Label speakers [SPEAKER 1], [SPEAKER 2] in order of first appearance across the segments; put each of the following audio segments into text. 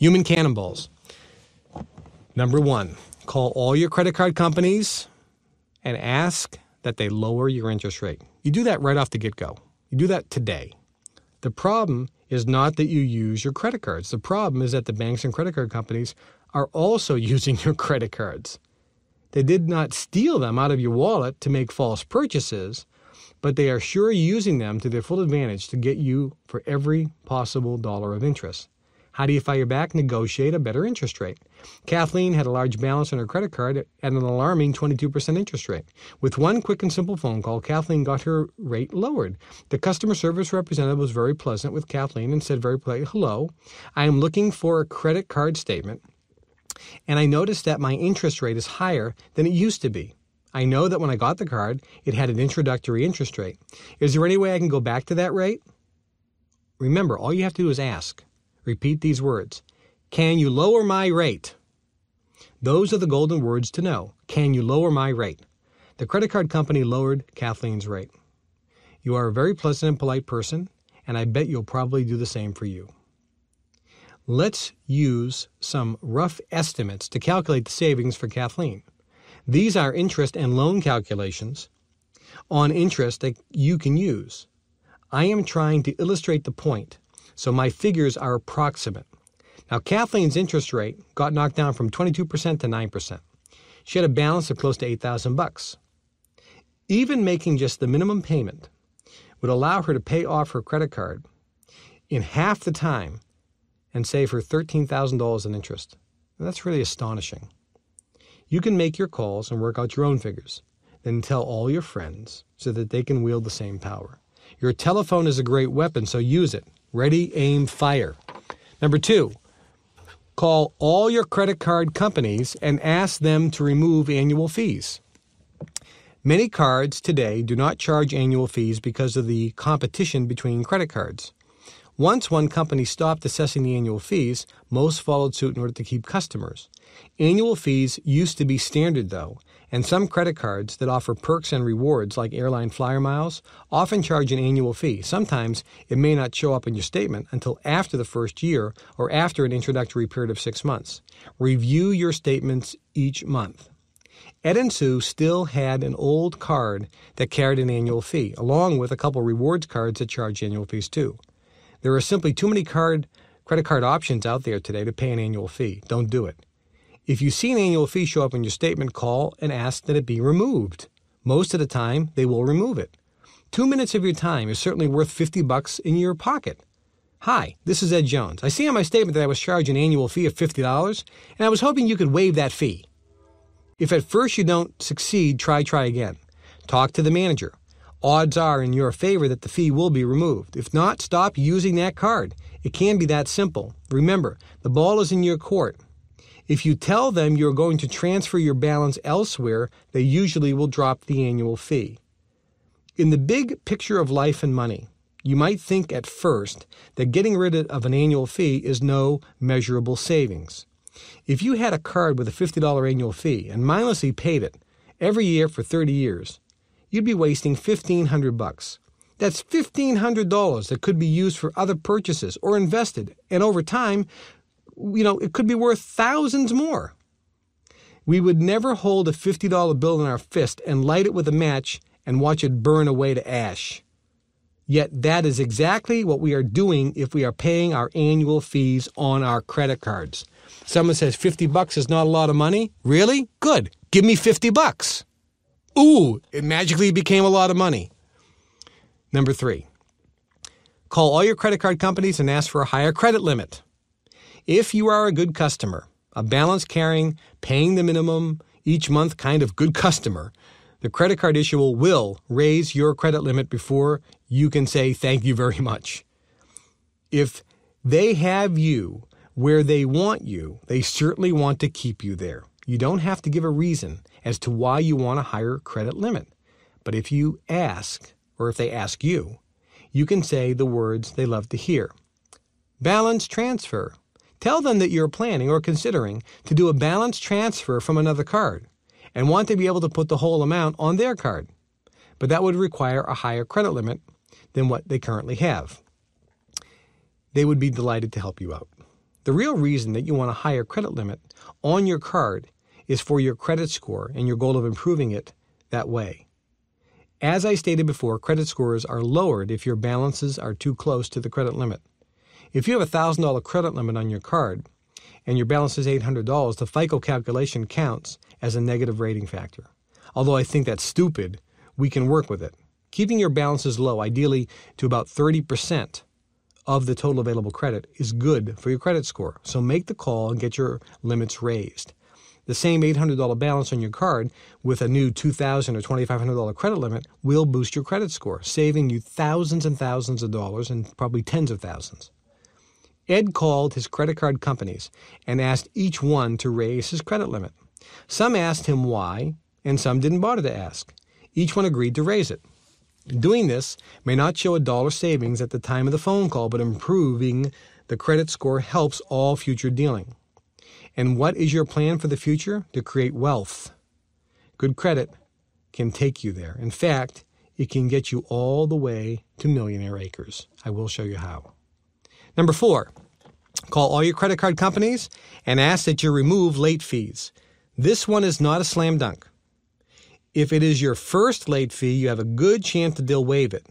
[SPEAKER 1] Human cannonballs. Number one, call all your credit card companies and ask that they lower your interest rate. You do that right off the get go. You do that today. The problem is not that you use your credit cards. The problem is that the banks and credit card companies are also using your credit cards. They did not steal them out of your wallet to make false purchases, but they are sure using them to their full advantage to get you for every possible dollar of interest. How do you fire back? Negotiate a better interest rate. Kathleen had a large balance on her credit card at an alarming 22% interest rate. With one quick and simple phone call, Kathleen got her rate lowered. The customer service representative was very pleasant with Kathleen and said very politely, Hello, I am looking for a credit card statement, and I noticed that my interest rate is higher than it used to be. I know that when I got the card, it had an introductory interest rate. Is there any way I can go back to that rate? Remember, all you have to do is ask. Repeat these words Can you lower my rate? Those are the golden words to know. Can you lower my rate? The credit card company lowered Kathleen's rate. You are a very pleasant and polite person, and I bet you'll probably do the same for you. Let's use some rough estimates to calculate the savings for Kathleen. These are interest and loan calculations on interest that you can use. I am trying to illustrate the point so my figures are approximate. Now, Kathleen's interest rate got knocked down from 22% to 9%. She had a balance of close to 8,000 bucks. Even making just the minimum payment would allow her to pay off her credit card in half the time and save her $13,000 in interest. That's really astonishing. You can make your calls and work out your own figures, then tell all your friends so that they can wield the same power. Your telephone is a great weapon, so use it. Ready, aim, fire. Number two, call all your credit card companies and ask them to remove annual fees. Many cards today do not charge annual fees because of the competition between credit cards. Once one company stopped assessing the annual fees, most followed suit in order to keep customers. Annual fees used to be standard, though, and some credit cards that offer perks and rewards, like airline flyer miles, often charge an annual fee. Sometimes it may not show up in your statement until after the first year or after an introductory period of six months. Review your statements each month. Ed and Sue still had an old card that carried an annual fee, along with a couple rewards cards that charge annual fees too. There are simply too many card credit card options out there today to pay an annual fee. Don't do it. If you see an annual fee show up in your statement, call and ask that it be removed. Most of the time, they will remove it. Two minutes of your time is certainly worth 50 bucks in your pocket. Hi, this is Ed Jones. I see on my statement that I was charged an annual fee of $50, and I was hoping you could waive that fee. If at first you don't succeed, try, try again. Talk to the manager. Odds are in your favor that the fee will be removed. If not, stop using that card. It can be that simple. Remember, the ball is in your court. If you tell them you're going to transfer your balance elsewhere, they usually will drop the annual fee. In the big picture of life and money, you might think at first that getting rid of an annual fee is no measurable savings. If you had a card with a $50 annual fee and mindlessly paid it every year for 30 years, you'd be wasting 1500 bucks. That's $1500 that could be used for other purchases or invested, and over time you know, it could be worth thousands more. We would never hold a $50 bill in our fist and light it with a match and watch it burn away to ash. Yet that is exactly what we are doing if we are paying our annual fees on our credit cards. Someone says 50 bucks is not a lot of money. Really? Good. Give me 50 bucks. Ooh, it magically became a lot of money. Number three, call all your credit card companies and ask for a higher credit limit. If you are a good customer, a balance carrying, paying the minimum each month kind of good customer, the credit card issuer will raise your credit limit before you can say thank you very much. If they have you where they want you, they certainly want to keep you there. You don't have to give a reason as to why you want a higher credit limit. But if you ask, or if they ask you, you can say the words they love to hear. Balance transfer. Tell them that you're planning or considering to do a balance transfer from another card and want to be able to put the whole amount on their card. But that would require a higher credit limit than what they currently have. They would be delighted to help you out. The real reason that you want a higher credit limit on your card is for your credit score and your goal of improving it that way. As I stated before, credit scores are lowered if your balances are too close to the credit limit. If you have a $1,000 credit limit on your card and your balance is $800, the FICO calculation counts as a negative rating factor. Although I think that's stupid, we can work with it. Keeping your balances low, ideally to about 30% of the total available credit, is good for your credit score. So make the call and get your limits raised. The same $800 balance on your card with a new $2,000 or $2,500 credit limit will boost your credit score, saving you thousands and thousands of dollars and probably tens of thousands. Ed called his credit card companies and asked each one to raise his credit limit. Some asked him why, and some didn't bother to ask. Each one agreed to raise it. Doing this may not show a dollar savings at the time of the phone call, but improving the credit score helps all future dealing. And what is your plan for the future? To create wealth. Good credit can take you there. In fact, it can get you all the way to millionaire acres. I will show you how. Number four, call all your credit card companies and ask that you remove late fees. This one is not a slam dunk. If it is your first late fee, you have a good chance that they'll waive it.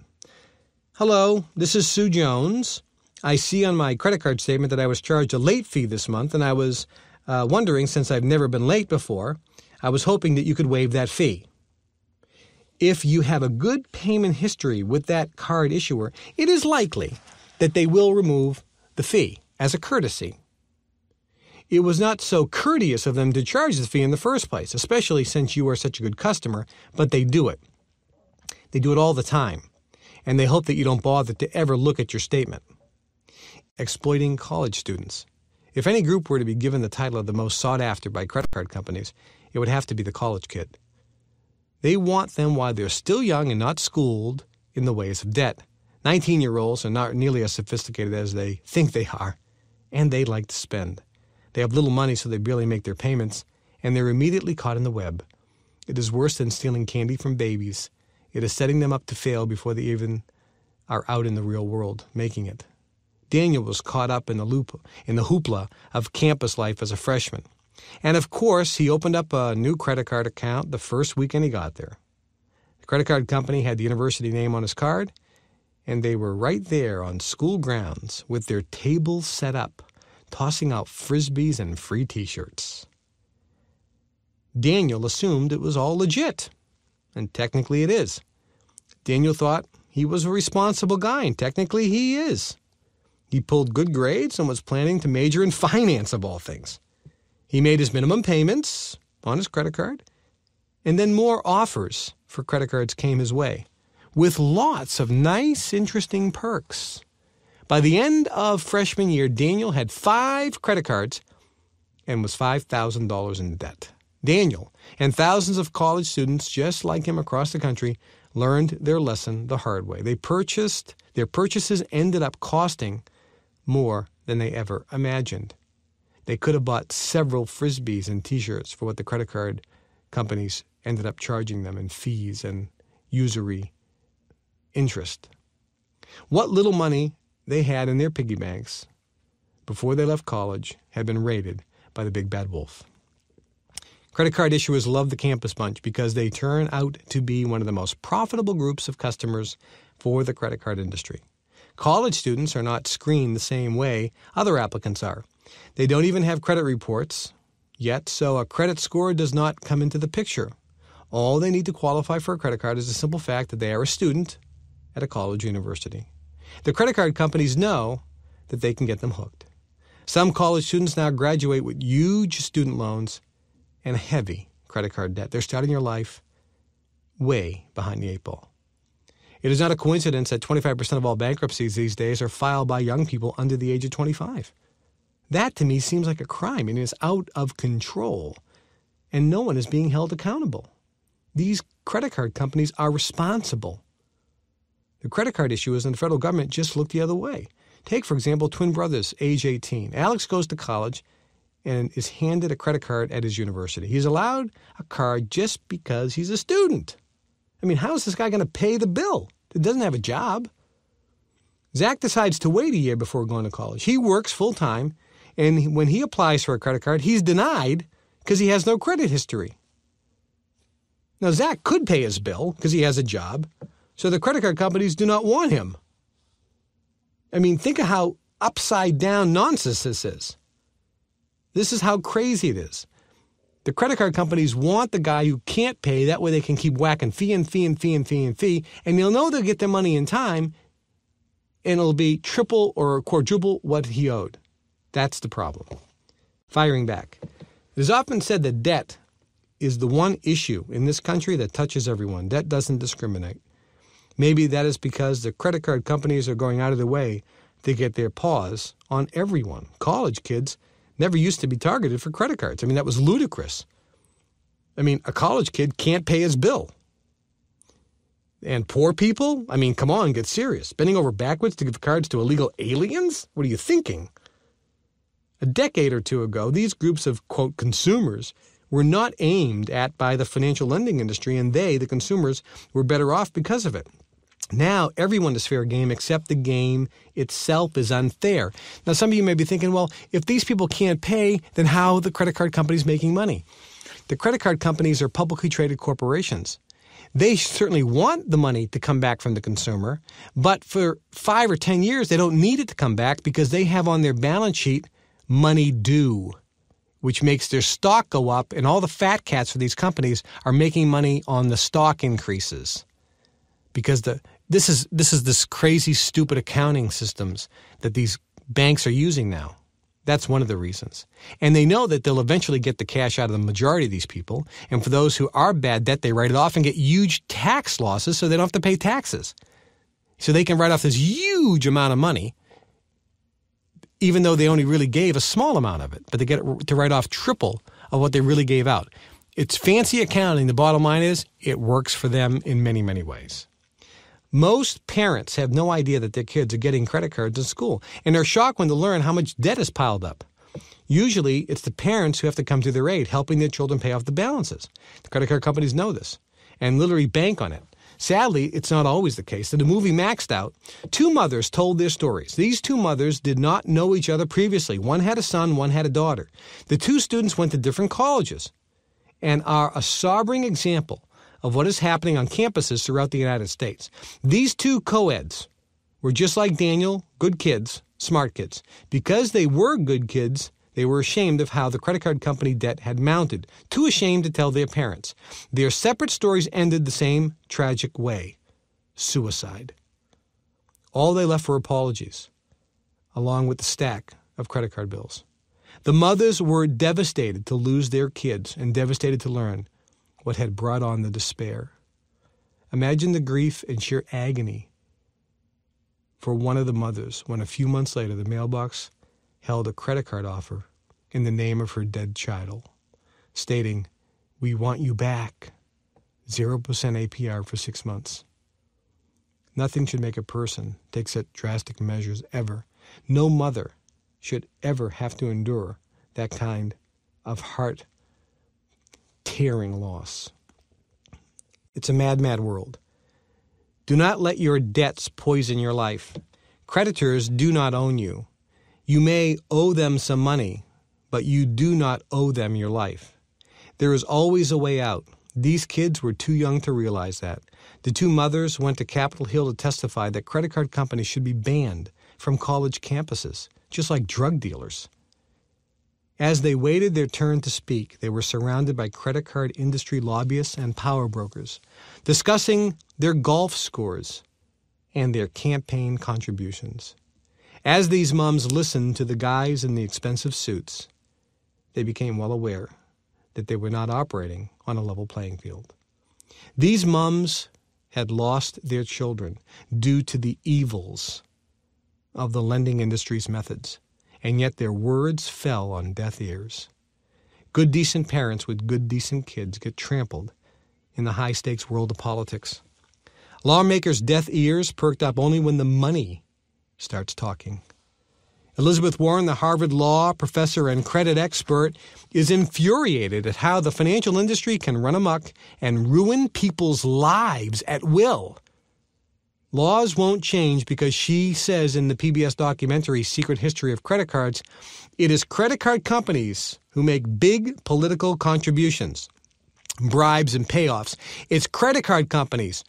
[SPEAKER 1] Hello, this is Sue Jones. I see on my credit card statement that I was charged a late fee this month, and I was uh, wondering, since I've never been late before, I was hoping that you could waive that fee. If you have a good payment history with that card issuer, it is likely that they will remove the fee as a courtesy. It was not so courteous of them to charge the fee in the first place, especially since you are such a good customer, but they do it. They do it all the time, and they hope that you don't bother to ever look at your statement. Exploiting college students. If any group were to be given the title of the most sought after by credit card companies, it would have to be the college kid. They want them while they're still young and not schooled in the ways of debt. 19 year olds are not nearly as sophisticated as they think they are, and they like to spend. They have little money, so they barely make their payments, and they're immediately caught in the web. It is worse than stealing candy from babies. It is setting them up to fail before they even are out in the real world, making it. Daniel was caught up in the loop in the hoopla of campus life as a freshman. And of course, he opened up a new credit card account the first weekend he got there. The credit card company had the university name on his card, and they were right there on school grounds with their tables set up, tossing out frisbees and free t shirts. Daniel assumed it was all legit, and technically it is. Daniel thought he was a responsible guy, and technically he is. He pulled good grades and was planning to major in finance, of all things. He made his minimum payments on his credit card, and then more offers for credit cards came his way, with lots of nice, interesting perks. By the end of freshman year, Daniel had five credit cards and was $5,000 in debt. Daniel and thousands of college students just like him across the country learned their lesson the hard way. They purchased, their purchases ended up costing more than they ever imagined. They could have bought several frisbees and t shirts for what the credit card companies ended up charging them in fees and usury interest. What little money they had in their piggy banks before they left college had been raided by the big bad wolf. Credit card issuers love the Campus Bunch because they turn out to be one of the most profitable groups of customers for the credit card industry. College students are not screened the same way other applicants are. They don't even have credit reports yet, so a credit score does not come into the picture. All they need to qualify for a credit card is the simple fact that they are a student at a college or university. The credit card companies know that they can get them hooked. Some college students now graduate with huge student loans and heavy credit card debt. They're starting your life way behind the eight ball. It is not a coincidence that 25% of all bankruptcies these days are filed by young people under the age of 25. That to me seems like a crime and is out of control, and no one is being held accountable. These credit card companies are responsible. The credit card issuers and the federal government just look the other way. Take, for example, twin brothers, age 18. Alex goes to college and is handed a credit card at his university. He's allowed a card just because he's a student. I mean, how is this guy going to pay the bill? He doesn't have a job. Zach decides to wait a year before going to college. He works full time And when he applies for a credit card, he's denied because he has no credit history. Now, Zach could pay his bill because he has a job, so the credit card companies do not want him. I mean, think of how upside down nonsense this is. This is how crazy it is. The credit card companies want the guy who can't pay. That way they can keep whacking fee and fee and fee and fee and fee. And they'll know they'll get their money in time and it'll be triple or quadruple what he owed. That's the problem. Firing back. It is often said that debt is the one issue in this country that touches everyone. Debt doesn't discriminate. Maybe that is because the credit card companies are going out of their way to get their paws on everyone. College kids never used to be targeted for credit cards. I mean, that was ludicrous. I mean, a college kid can't pay his bill. And poor people? I mean, come on, get serious. Bending over backwards to give cards to illegal aliens? What are you thinking? A decade or two ago, these groups of, quote, consumers were not aimed at by the financial lending industry, and they, the consumers, were better off because of it. Now everyone is fair game except the game itself is unfair. Now some of you may be thinking, well, if these people can't pay, then how are the credit card companies making money? The credit card companies are publicly traded corporations. They certainly want the money to come back from the consumer, but for five or 10 years, they don't need it to come back because they have on their balance sheet money due, which makes their stock go up, and all the fat cats for these companies are making money on the stock increases because the this is this is this crazy stupid accounting systems that these banks are using now. That's one of the reasons. And they know that they'll eventually get the cash out of the majority of these people. And for those who are bad debt, they write it off and get huge tax losses so they don't have to pay taxes. So they can write off this huge amount of money, even though they only really gave a small amount of it, but they get to write off triple of what they really gave out. It's fancy accounting. The bottom line is it works for them in many, many ways. Most parents have no idea that their kids are getting credit cards in school, and they're shocked when they learn how much debt is piled up. Usually, it's the parents who have to come to their aid, helping their children pay off the balances. The credit card companies know this and literally bank on it. Sadly, it's not always the case. In the movie Maxed Out, two mothers told their stories. These two mothers did not know each other previously. One had a son, one had a daughter. The two students went to different colleges and are a sobering example of what is happening on campuses throughout the United States. These two co-eds were just like Daniel, good kids, smart kids. Because they were good kids, they were ashamed of how the credit card company debt had mounted, too ashamed to tell their parents. Their separate stories ended the same tragic way suicide. All they left were apologies, along with the stack of credit card bills. The mothers were devastated to lose their kids and devastated to learn what had brought on the despair. Imagine the grief and sheer agony for one of the mothers when a few months later the mailbox held a credit card offer in the name of her dead child, stating, We want you back. 0% APR for six months. Nothing should make a person take such drastic measures ever. No mother should ever have to endure that kind of heart tearing loss. It's a mad, mad world. Do not let your debts poison your life. Creditors do not own you. You may owe them some money, but you do not owe them your life. There is always a way out. These kids were too young to realize that. The two mothers went to Capitol Hill to testify that credit card companies should be banned from college campuses, just like drug dealers. As they waited their turn to speak, they were surrounded by credit card industry lobbyists and power brokers, discussing their golf scores and their campaign contributions. As these mums listened to the guys in the expensive suits, they became well aware that they were not operating on a level playing field. These mums had lost their children due to the evils of the lending industry's methods and yet their words fell on deaf ears. Good, decent parents with good, decent kids get trampled in the high stakes world of politics. Lawmakers' deaf ears perked up only when the money starts talking. Elizabeth Warren, the Harvard Law professor and credit expert, is infuriated at how the financial industry can run amok and ruin people's lives at will. Laws won't change because she says in the PBS documentary Secret History of Credit Cards, it is credit card companies who make big political contributions, bribes and payoffs. It's credit card companies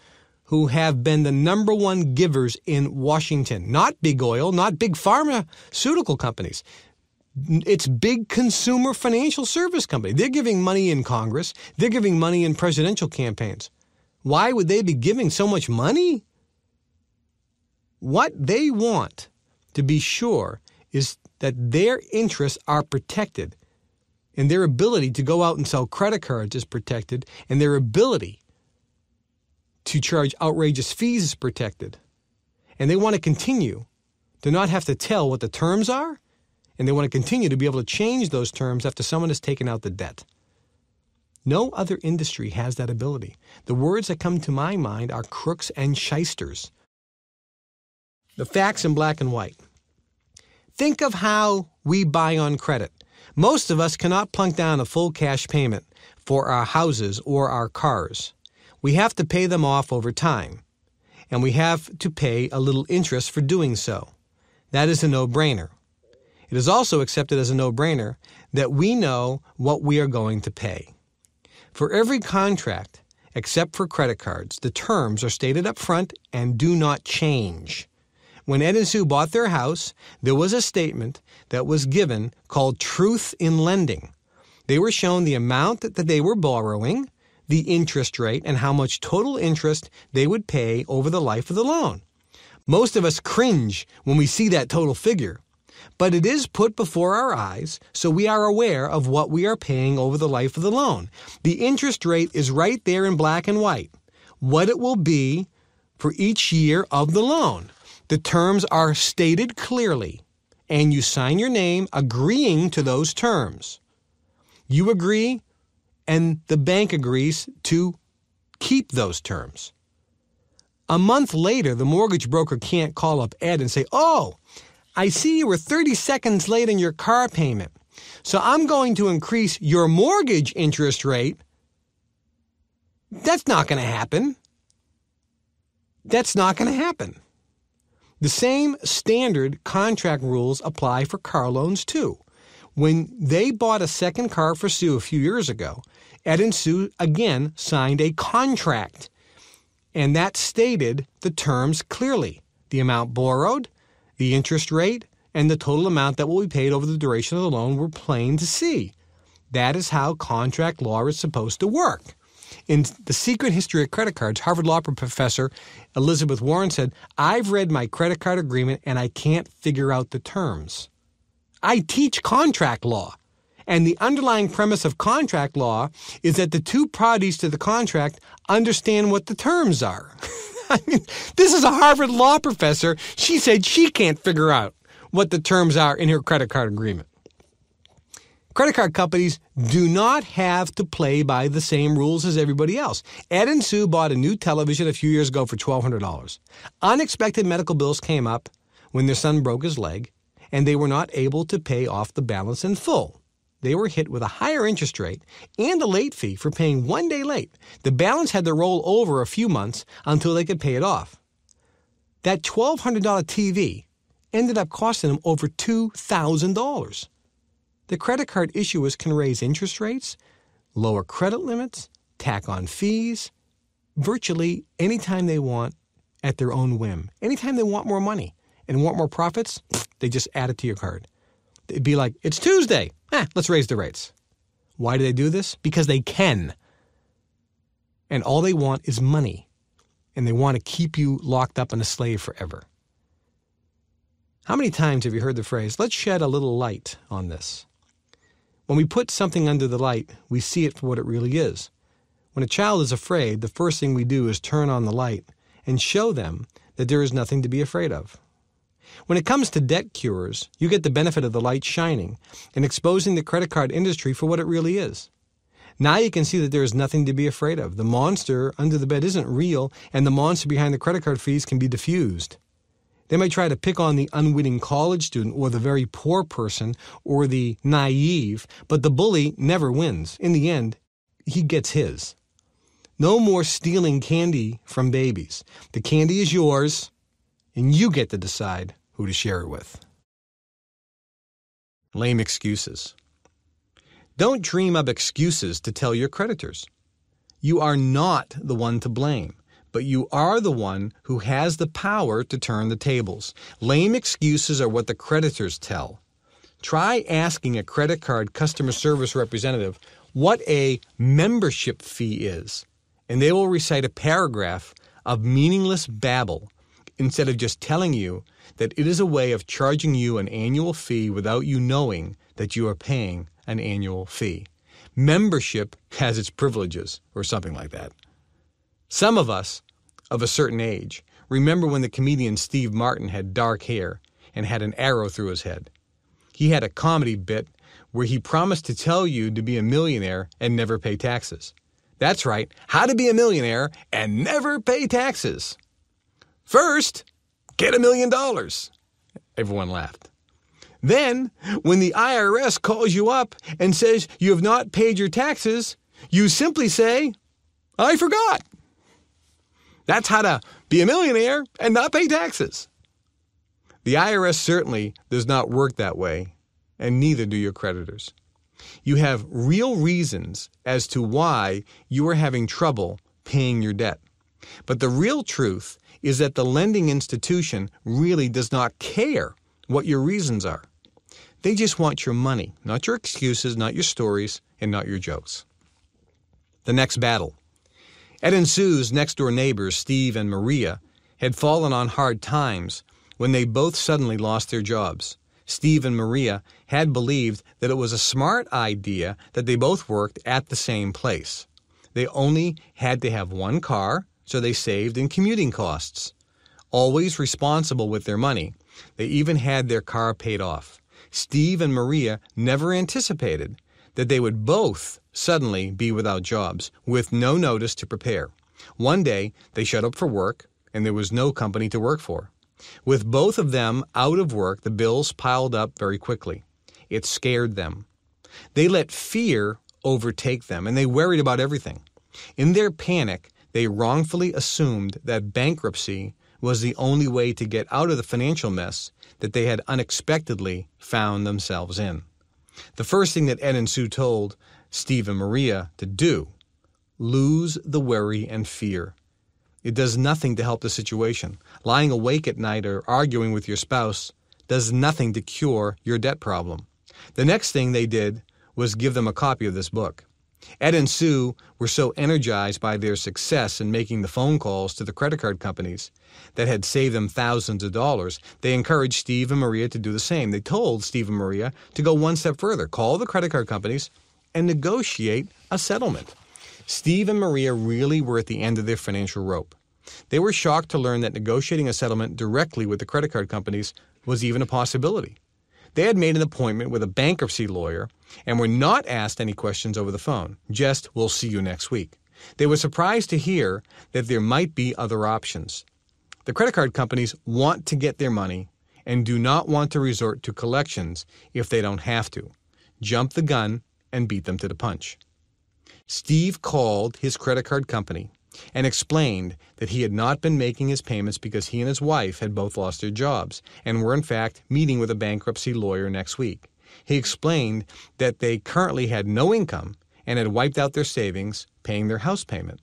[SPEAKER 1] who have been the number one givers in Washington, not big oil, not big pharmaceutical companies. It's big consumer financial service company. They're giving money in Congress. They're giving money in presidential campaigns. Why would they be giving so much money? What they want to be sure is that their interests are protected and their ability to go out and sell credit cards is protected and their ability to charge outrageous fees is protected. And they want to continue to not have to tell what the terms are and they want to continue to be able to change those terms after someone has taken out the debt. No other industry has that ability. The words that come to my mind are crooks and shysters. The facts in black and white. Think of how we buy on credit. Most of us cannot plunk down a full cash payment for our houses or our cars. We have to pay them off over time, and we have to pay a little interest for doing so. That is a no brainer. It is also accepted as a no brainer that we know what we are going to pay. For every contract, except for credit cards, the terms are stated up front and do not change. When Ed and Sue bought their house, there was a statement that was given called Truth in Lending. They were shown the amount that they were borrowing, the interest rate, and how much total interest they would pay over the life of the loan. Most of us cringe when we see that total figure, but it is put before our eyes so we are aware of what we are paying over the life of the loan. The interest rate is right there in black and white, what it will be for each year of the loan. The terms are stated clearly, and you sign your name agreeing to those terms. You agree, and the bank agrees to keep those terms. A month later, the mortgage broker can't call up Ed and say, Oh, I see you were 30 seconds late in your car payment, so I'm going to increase your mortgage interest rate. That's not going to happen. That's not going to happen. The same standard contract rules apply for car loans too. When they bought a second car for Sue a few years ago, Ed and Sue again signed a contract. And that stated the terms clearly the amount borrowed, the interest rate, and the total amount that will be paid over the duration of the loan were plain to see. That is how contract law is supposed to work. In The Secret History of Credit Cards, Harvard Law professor Elizabeth Warren said, I've read my credit card agreement and I can't figure out the terms. I teach contract law. And the underlying premise of contract law is that the two parties to the contract understand what the terms are. I mean, this is a Harvard law professor. She said she can't figure out what the terms are in her credit card agreement. Credit card companies do not have to play by the same rules as everybody else. Ed and Sue bought a new television a few years ago for $1,200. Unexpected medical bills came up when their son broke his leg, and they were not able to pay off the balance in full. They were hit with a higher interest rate and a late fee for paying one day late. The balance had to roll over a few months until they could pay it off. That $1,200 TV ended up costing them over $2,000. The credit card issuers can raise interest rates, lower credit limits, tack on fees, virtually anytime they want at their own whim. Anytime they want more money and want more profits, they just add it to your card. It'd be like, it's Tuesday. Eh, let's raise the rates. Why do they do this? Because they can. And all they want is money. And they want to keep you locked up and a slave forever. How many times have you heard the phrase, let's shed a little light on this? When we put something under the light, we see it for what it really is. When a child is afraid, the first thing we do is turn on the light and show them that there is nothing to be afraid of. When it comes to debt cures, you get the benefit of the light shining and exposing the credit card industry for what it really is. Now you can see that there is nothing to be afraid of. The monster under the bed isn't real, and the monster behind the credit card fees can be diffused. They might try to pick on the unwitting college student or the very poor person or the naive, but the bully never wins. In the end, he gets his. No more stealing candy from babies. The candy is yours, and you get to decide who to share it with. Lame excuses. Don't dream up excuses to tell your creditors. You are not the one to blame, but you are the one who has the power to turn the tables. Lame excuses are what the creditors tell. Try asking a credit card customer service representative what a membership fee is, and they will recite a paragraph of meaningless babble instead of just telling you that it is a way of charging you an annual fee without you knowing that you are paying an annual fee. Membership has its privileges, or something like that. Some of us, of a certain age, remember when the comedian Steve Martin had dark hair and had an arrow through his head. He had a comedy bit where he promised to tell you to be a millionaire and never pay taxes. That's right, how to be a millionaire and never pay taxes. First, get a million dollars. Everyone laughed. Then, when the IRS calls you up and says you have not paid your taxes, you simply say, I forgot. That's how to be a millionaire and not pay taxes. The IRS certainly does not work that way, and neither do your creditors. You have real reasons as to why you are having trouble paying your debt. But the real truth is that the lending institution really does not care what your reasons are. They just want your money, not your excuses, not your stories, and not your jokes. The next battle. Ed and Sue's next door neighbors, Steve and Maria, had fallen on hard times when they both suddenly lost their jobs. Steve and Maria had believed that it was a smart idea that they both worked at the same place. They only had to have one car so they saved in commuting costs. Always responsible with their money, they even had their car paid off. Steve and Maria never anticipated that they would both suddenly be without jobs, with no notice to prepare. One day, they showed up for work, and there was no company to work for. With both of them out of work, the bills piled up very quickly. It scared them. They let fear overtake them, and they worried about everything. In their panic, they wrongfully assumed that bankruptcy was the only way to get out of the financial mess that they had unexpectedly found themselves in. The first thing that Ed and Sue told Steve and Maria to do lose the worry and fear. It does nothing to help the situation. Lying awake at night or arguing with your spouse does nothing to cure your debt problem. The next thing they did was give them a copy of this book. Ed and Sue were so energized by their success in making the phone calls to the credit card companies that had saved them thousands of dollars, they encouraged Steve and Maria to do the same. They told Steve and Maria to go one step further, call the credit card companies, and negotiate a settlement. Steve and Maria really were at the end of their financial rope. They were shocked to learn that negotiating a settlement directly with the credit card companies was even a possibility. They had made an appointment with a bankruptcy lawyer and were not asked any questions over the phone. Just, we'll see you next week. They were surprised to hear that there might be other options. The credit card companies want to get their money and do not want to resort to collections if they don't have to. Jump the gun and beat them to the punch. Steve called his credit card company and explained that he had not been making his payments because he and his wife had both lost their jobs and were in fact meeting with a bankruptcy lawyer next week. He explained that they currently had no income and had wiped out their savings paying their house payment.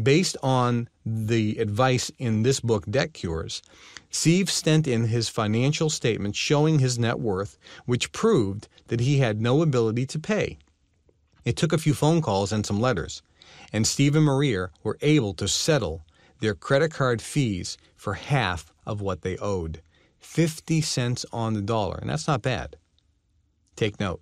[SPEAKER 1] Based on the advice in this book, Debt Cures, Steve sent in his financial statement showing his net worth, which proved that he had no ability to pay. It took a few phone calls and some letters and Steve and Maria were able to settle their credit card fees for half of what they owed 50 cents on the dollar, and that's not bad. Take note.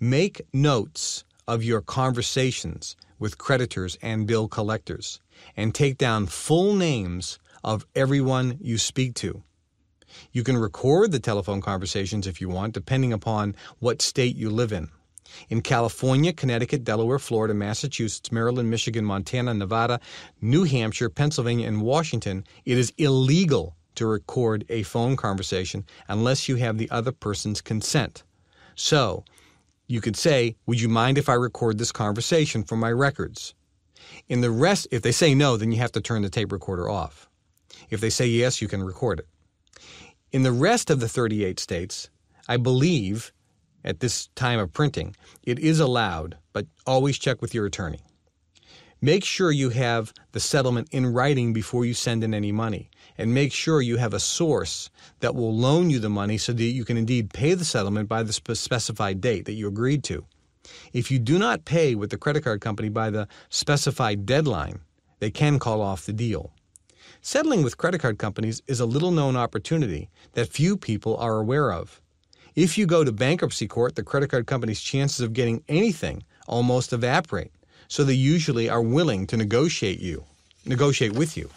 [SPEAKER 1] Make notes of your conversations with creditors and bill collectors, and take down full names of everyone you speak to. You can record the telephone conversations if you want, depending upon what state you live in. In California, Connecticut, Delaware, Florida, Massachusetts, Maryland, Michigan, Montana, Nevada, New Hampshire, Pennsylvania, and Washington, it is illegal to record a phone conversation unless you have the other person's consent. So, you could say, Would you mind if I record this conversation for my records? In the rest, if they say no, then you have to turn the tape recorder off. If they say yes, you can record it. In the rest of the 38 states, I believe at this time of printing, it is allowed, but always check with your attorney. Make sure you have the settlement in writing before you send in any money, and make sure you have a source that will loan you the money so that you can indeed pay the settlement by the specified date that you agreed to. If you do not pay with the credit card company by the specified deadline, they can call off the deal. Settling with credit card companies is a little known opportunity that few people are aware of. If you go to bankruptcy court, the credit card company's chances of getting anything almost evaporate so they usually are willing to negotiate you, negotiate with you.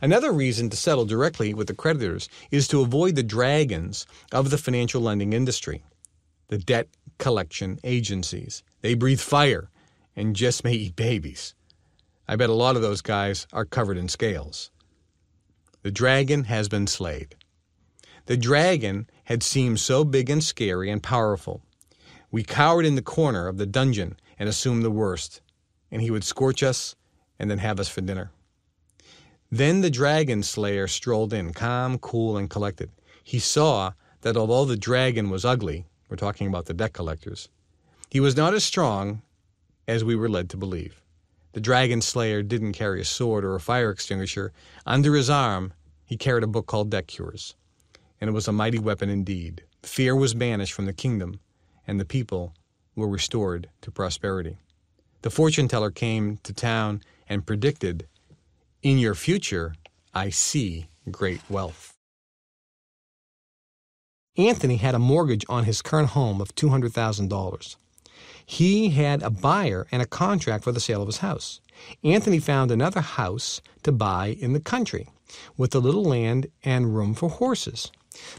[SPEAKER 1] Another reason to settle directly with the creditors is to avoid the dragons of the financial lending industry, the debt collection agencies. They breathe fire and just may eat babies. I bet a lot of those guys are covered in scales. The dragon has been slayed. The dragon had seemed so big and scary and powerful. We cowered in the corner of the dungeon and assume the worst and he would scorch us and then have us for dinner. Then the dragon slayer strolled in, calm, cool, and collected. He saw that although the dragon was ugly, we're talking about the debt collectors, he was not as strong as we were led to believe. The dragon slayer didn't carry a sword or a fire extinguisher. Under his arm, he carried a book called Debt Cures, and it was a mighty weapon indeed. Fear was banished from the kingdom, and the people were restored to prosperity. The fortune teller came to town and predicted, In your future, I see great wealth. Anthony had a mortgage on his current home of $200,000. He had a buyer and a contract for the sale of his house. Anthony found another house to buy in the country with a little land and room for horses.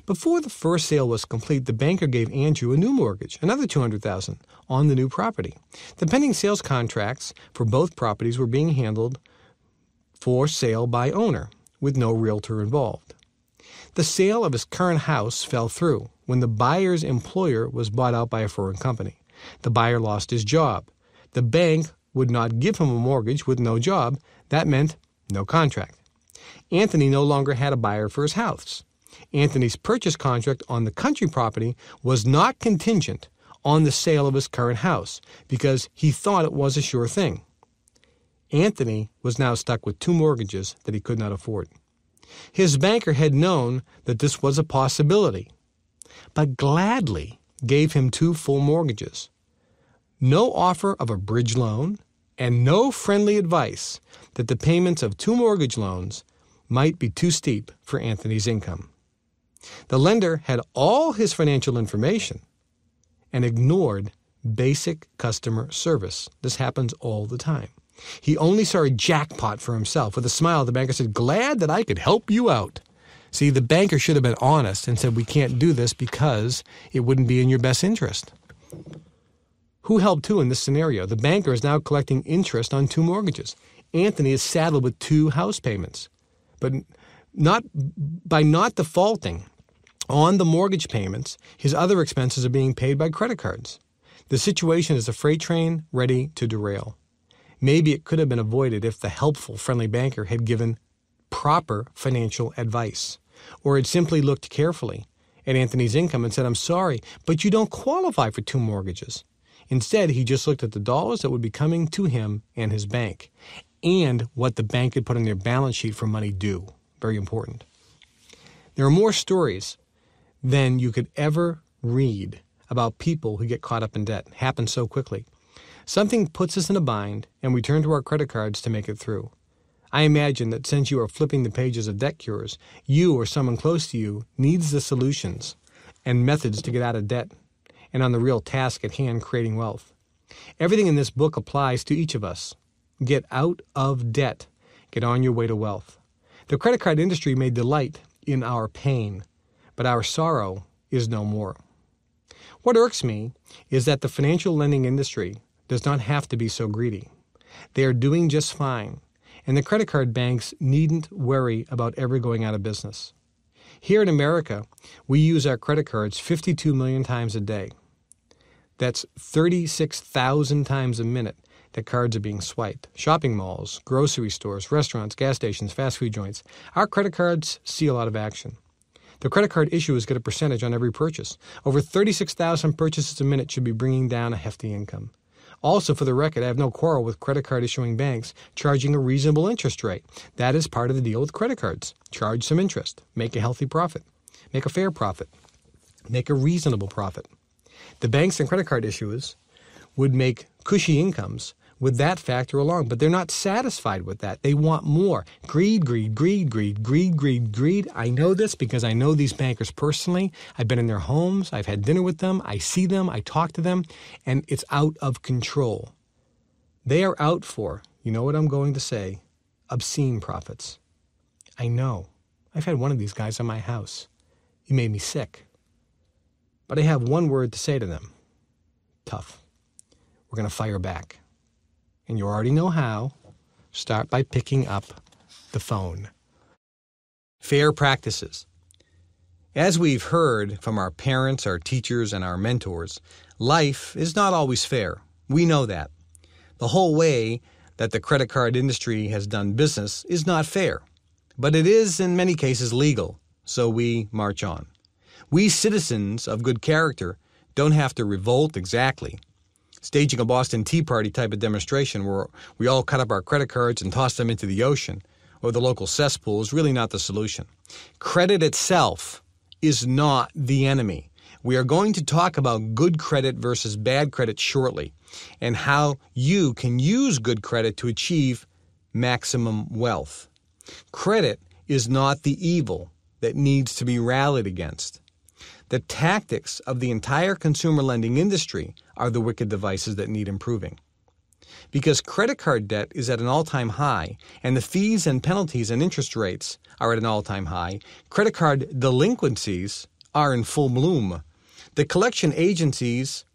[SPEAKER 1] Before the first sale was complete, the banker gave Andrew a new mortgage, another 200,000 on the new property. The pending sales contracts for both properties were being handled for sale by owner with no realtor involved. The sale of his current house fell through when the buyer's employer was bought out by a foreign company. The buyer lost his job. The bank would not give him a mortgage with no job. That meant no contract. Anthony no longer had a buyer for his house. Anthony's purchase contract on the country property was not contingent on the sale of his current house because he thought it was a sure thing. Anthony was now stuck with two mortgages that he could not afford. His banker had known that this was a possibility, but gladly gave him two full mortgages. No offer of a bridge loan and no friendly advice that the payments of two mortgage loans might be too steep for Anthony's income. The lender had all his financial information and ignored basic customer service. This happens all the time. He only saw a jackpot for himself. With a smile, the banker said, Glad that I could help you out. See, the banker should have been honest and said, We can't do this because it wouldn't be in your best interest. Who helped who in this scenario? The banker is now collecting interest on two mortgages. Anthony is saddled with two house payments. But not by not defaulting, on the mortgage payments, his other expenses are being paid by credit cards. The situation is a freight train ready to derail. Maybe it could have been avoided if the helpful, friendly banker had given proper financial advice, or had simply looked carefully at Anthony's income and said, I'm sorry, but you don't qualify for two mortgages. Instead, he just looked at the dollars that would be coming to him and his bank, and what the bank had put on their balance sheet for money due. Very important. There are more stories than you could ever read about people who get caught up in debt. It happens so quickly. Something puts us in a bind, and we turn to our credit cards to make it through. I imagine that since you are flipping the pages of debt cures, you or someone close to you needs the solutions and methods to get out of debt and on the real task at hand creating wealth. Everything in this book applies to each of us. Get out of debt. Get on your way to wealth. The credit card industry may delight in our pain, but our sorrow is no more. What irks me is that the financial lending industry does not have to be so greedy. They are doing just fine, and the credit card banks needn't worry about ever going out of business. Here in America, we use our credit cards 52 million times a day. That's 36,000 times a minute. that cards are being swiped. Shopping malls, grocery stores, restaurants, gas stations, fast food joints. Our credit cards see a lot of action. The credit card issuers get a percentage on every purchase. Over 36,000 purchases a minute should be bringing down a hefty income. Also, for the record, I have no quarrel with credit card issuing banks charging a reasonable interest rate. That is part of the deal with credit cards. Charge some interest, make a healthy profit, make a fair profit, make a reasonable profit. The banks and credit card issuers would make cushy incomes with that factor along, but they're not satisfied with that. They want more. Greed, greed, greed, greed, greed, greed, greed. I know this because I know these bankers personally. I've been in their homes, I've had dinner with them, I see them, I talk to them, and it's out of control. They are out for, you know what I'm going to say, obscene profits. I know. I've had one of these guys in my house. He made me sick. But I have one word to say to them tough. We're going to fire back. And you already know how. Start by picking up the phone. Fair practices. As we've heard from our parents, our teachers, and our mentors, life is not always fair. We know that. The whole way that the credit card industry has done business is not fair, but it is in many cases legal, so we march on. We citizens of good character don't have to revolt exactly. Staging a Boston Tea Party type of demonstration where we all cut up our credit cards and toss them into the ocean or the local cesspool is really not the solution. Credit itself is not the enemy. We are going to talk about good credit versus bad credit shortly and how you can use good credit to achieve maximum wealth. Credit is not the evil that needs to be rallied against. The tactics of the entire consumer lending industry are the wicked devices that need improving. Because credit card debt is at an all time high and the fees and penalties and interest rates are at an all time high, credit card delinquencies are in full bloom. The collection agencies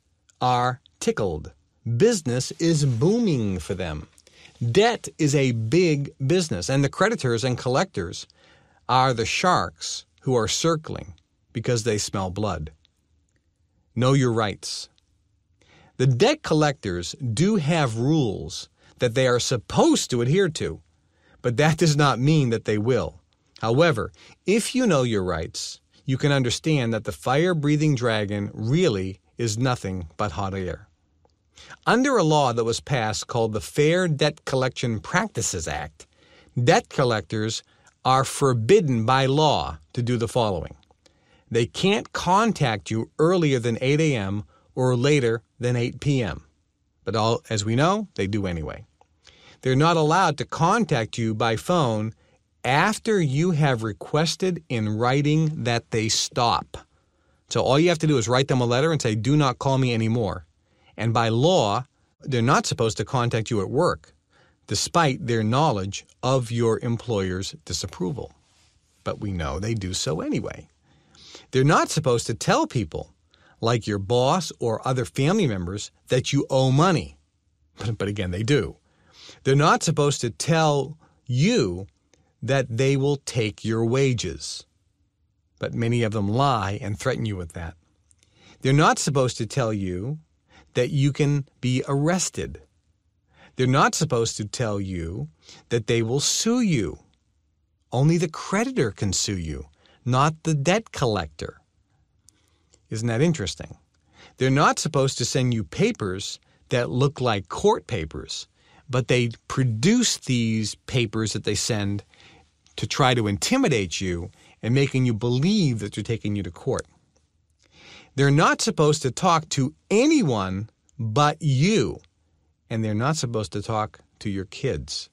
[SPEAKER 1] are tickled. Business is booming for them. Debt is a big business, and the creditors and collectors are the sharks who are circling because they smell blood. Know your rights. The debt collectors do have rules that they are supposed to adhere to, but that does not mean that they will. However, if you know your rights, you can understand that the fire breathing dragon really is nothing but hot air. Under a law that was passed called the Fair Debt Collection Practices Act, debt collectors are forbidden by law to do the following they can't contact you earlier than 8 a.m. or later than 8 p.m. But all, as we know, they do anyway. They're not allowed to contact you by phone after you have requested in writing that they stop. So all you have to do is write them a letter and say, do not call me anymore. And by law, they're not supposed to contact you at work, despite their knowledge of your employer's disapproval. But we know they do so anyway. They're not supposed to tell people, like your boss or other family members, that you owe money. But, again, they do. They're not supposed to tell you that they will take your wages. But many of them lie and threaten you with that. They're not supposed to tell you that you can be arrested. They're not supposed to tell you that they will sue you. Only the creditor can sue you not the debt collector. Isn't that interesting? They're not supposed to send you papers that look like court papers, but they produce these papers that they send to try to intimidate you and making you believe that they're taking you to court. They're not supposed to talk to anyone but you, and they're not supposed to talk to your kids.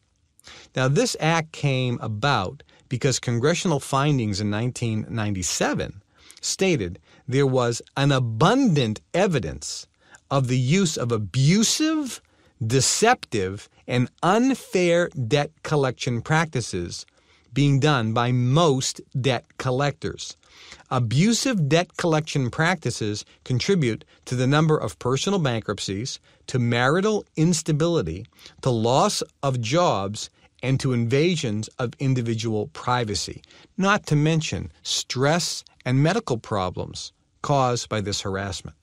[SPEAKER 1] Now, this act came about because congressional findings in 1997 stated there was an abundant evidence of the use of abusive, deceptive, and unfair debt collection practices being done by most debt collectors. Abusive debt collection practices contribute to the number of personal bankruptcies, to marital instability, to loss of jobs, and to invasions of individual privacy, not to mention stress and medical problems caused by this harassment.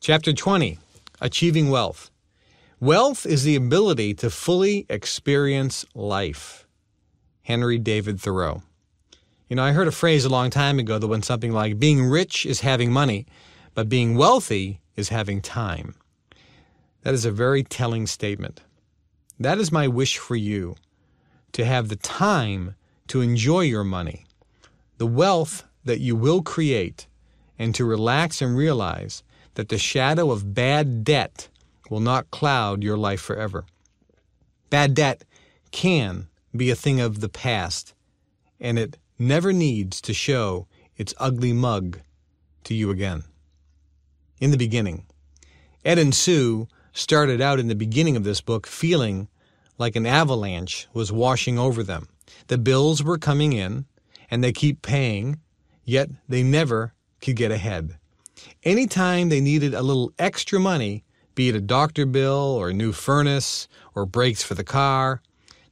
[SPEAKER 1] Chapter 20 Achieving Wealth. Wealth is the ability to fully experience life. Henry David Thoreau. You know, I heard a phrase a long time ago that went something like being rich is having money, but being wealthy is having time. That is a very telling statement. That is my wish for you to have the time to enjoy your money, the wealth that you will create, and to relax and realize that the shadow of bad debt will not cloud your life forever. Bad debt can be a thing of the past, and it never needs to show its ugly mug to you again. In the beginning, Ed and Sue started out in the beginning of this book feeling like an avalanche was washing over them. The bills were coming in, and they keep paying, yet they never could get ahead. Anytime they needed a little extra money, be it a doctor bill or a new furnace or brakes for the car,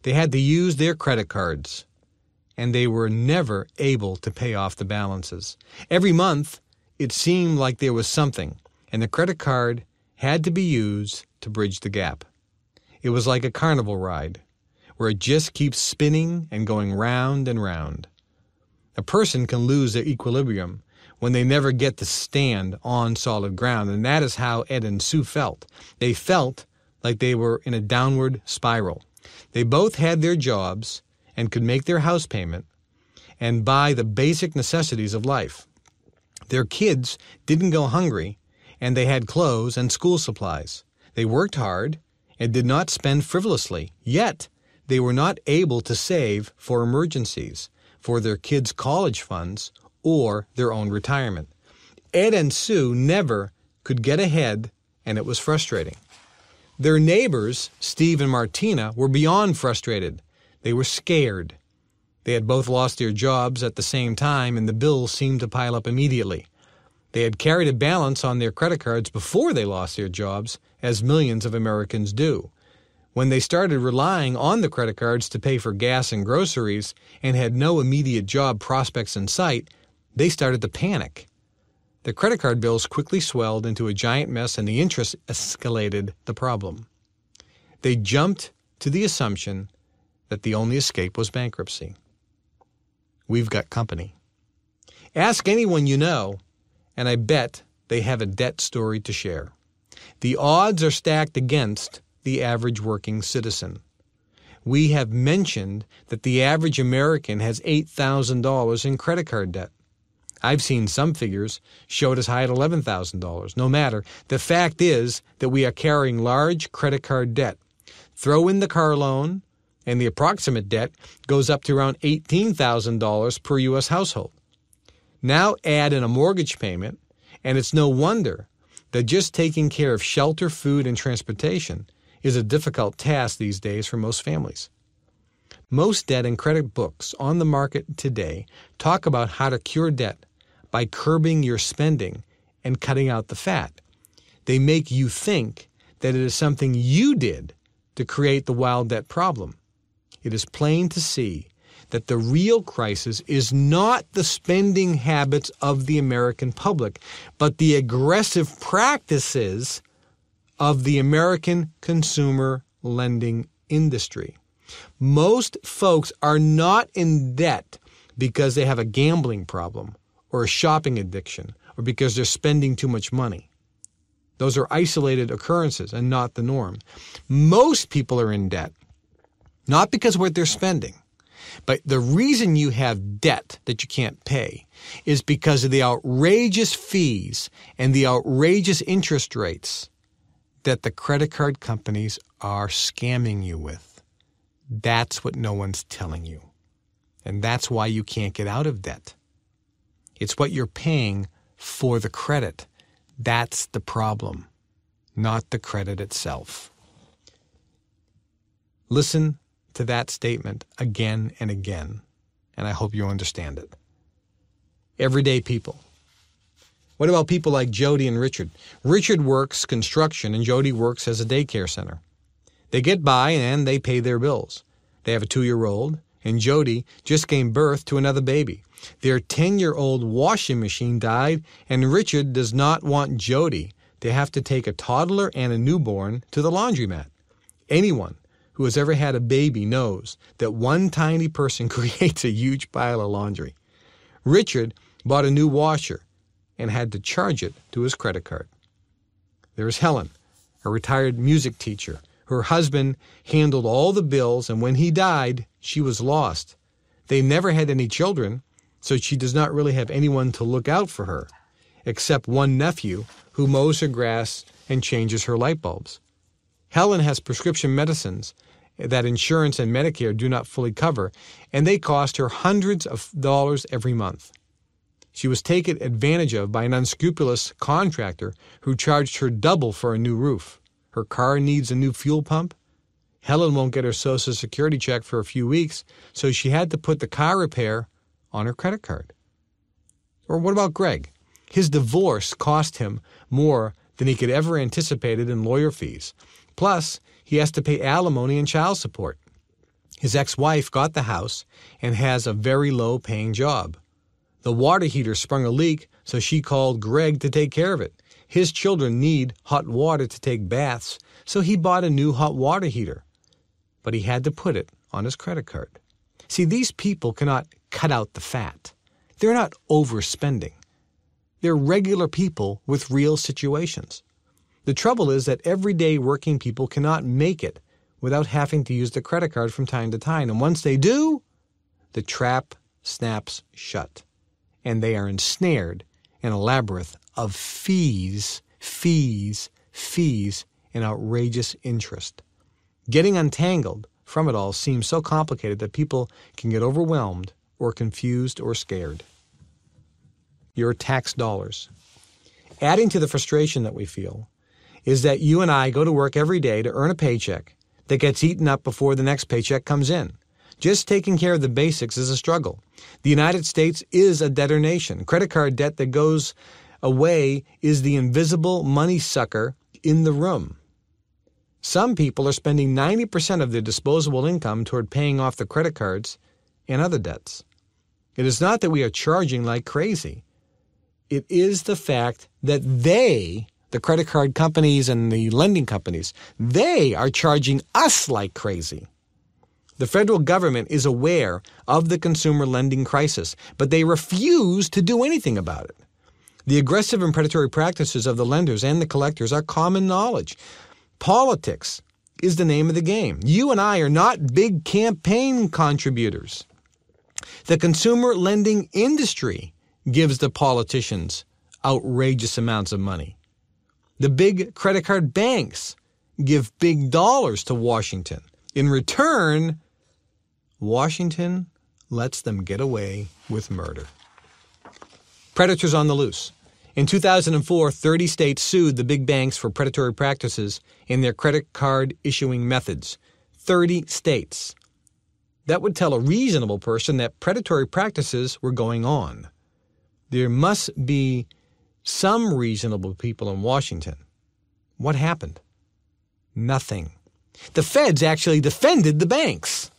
[SPEAKER 1] they had to use their credit cards, and they were never able to pay off the balances. Every month, it seemed like there was something, and the credit card had to be used to bridge the gap. It was like a carnival ride, where it just keeps spinning and going round and round. A person can lose their equilibrium when they never get to stand on solid ground, and that is how Ed and Sue felt. They felt like they were in a downward spiral. They both had their jobs and could make their house payment and buy the basic necessities of life. Their kids didn't go hungry, and they had clothes and school supplies. They worked hard and did not spend frivolously, yet they were not able to save for emergencies, for their kids' college funds, or their own retirement. Ed and Sue never could get ahead, and it was frustrating. Their neighbors, Steve and Martina, were beyond frustrated. They were scared. They had both lost their jobs at the same time, and the bills seemed to pile up immediately. They had carried a balance on their credit cards before they lost their jobs, as millions of Americans do. When they started relying on the credit cards to pay for gas and groceries and had no immediate job prospects in sight, they started to panic. The credit card bills quickly swelled into a giant mess and the interest escalated the problem. They jumped to the assumption that the only escape was bankruptcy. We've got company. Ask anyone you know, and I bet they have a debt story to share. The odds are stacked against the average working citizen. We have mentioned that the average American has $8,000 in credit card debt. I've seen some figures showed as high as $11,000. No matter, the fact is that we are carrying large credit card debt. Throw in the car loan, and the approximate debt goes up to around $18,000 per U.S. household. Now add in a mortgage payment, and it's no wonder that just taking care of shelter, food, and transportation is a difficult task these days for most families. Most debt and credit books on the market today talk about how to cure debt by curbing your spending and cutting out the fat. They make you think that it is something you did to create the wild debt problem. It is plain to see that the real crisis is not the spending habits of the American public, but the aggressive practices of the American consumer lending industry. Most folks are not in debt because they have a gambling problem or a shopping addiction or because they're spending too much money. Those are isolated occurrences and not the norm. Most people are in debt, not because of what they're spending, but the reason you have debt that you can't pay is because of the outrageous fees and the outrageous interest rates that the credit card companies are scamming you with. That's what no one's telling you. And that's why you can't get out of debt. It's what you're paying for the credit. That's the problem, not the credit itself. Listen to that statement again and again, and I hope you understand it. Everyday people. What about people like Jody and Richard? Richard works construction and Jody works as a daycare center. They get by and they pay their bills. They have a two year old, and Jody just gave birth to another baby. Their 10 year old washing machine died, and Richard does not want Jody to have to take a toddler and a newborn to the laundromat. Anyone who has ever had a baby knows that one tiny person creates a huge pile of laundry. Richard bought a new washer and had to charge it to his credit card. There's Helen, a retired music teacher. Her husband handled all the bills, and when he died, she was lost. They never had any children, so she does not really have anyone to look out for her, except one nephew who mows her grass and changes her light bulbs. Helen has prescription medicines that insurance and Medicare do not fully cover, and they cost her hundreds of dollars every month. She was taken advantage of by an unscrupulous contractor who charged her double for a new roof. Her car needs a new fuel pump. Helen won't get her Social Security check for a few weeks, so she had to put the car repair on her credit card. Or what about Greg? His divorce cost him more than he could ever anticipated in lawyer fees. Plus, he has to pay alimony and child support. His ex-wife got the house and has a very low paying job. The water heater sprung a leak, so she called Greg to take care of it. His children need hot water to take baths, so he bought a new hot water heater. But he had to put it on his credit card. See, these people cannot cut out the fat. They're not overspending. They're regular people with real situations. The trouble is that everyday working people cannot make it without having to use the credit card from time to time. And once they do, the trap snaps shut and they are ensnared in a labyrinth of fees, fees, fees, and outrageous interest. Getting untangled from it all seems so complicated that people can get overwhelmed or confused or scared. Your tax dollars. Adding to the frustration that we feel is that you and I go to work every day to earn a paycheck that gets eaten up before the next paycheck comes in. Just taking care of the basics is a struggle. The United States is a debtor nation. Credit card debt that goes away is the invisible money sucker in the room. Some people are spending 90% of their disposable income toward paying off the credit cards and other debts. It is not that we are charging like crazy. It is the fact that they, the credit card companies and the lending companies, they are charging us like crazy. The federal government is aware of the consumer lending crisis, but they refuse to do anything about it. The aggressive and predatory practices of the lenders and the collectors are common knowledge. Politics is the name of the game. You and I are not big campaign contributors. The consumer lending industry gives the politicians outrageous amounts of money. The big credit card banks give big dollars to Washington. In return, Washington lets them get away with murder. Predators on the loose. In 2004, 30 states sued the big banks for predatory practices in their credit card issuing methods. 30 states. That would tell a reasonable person that predatory practices were going on. There must be some reasonable people in Washington. What happened? Nothing. The feds actually defended the banks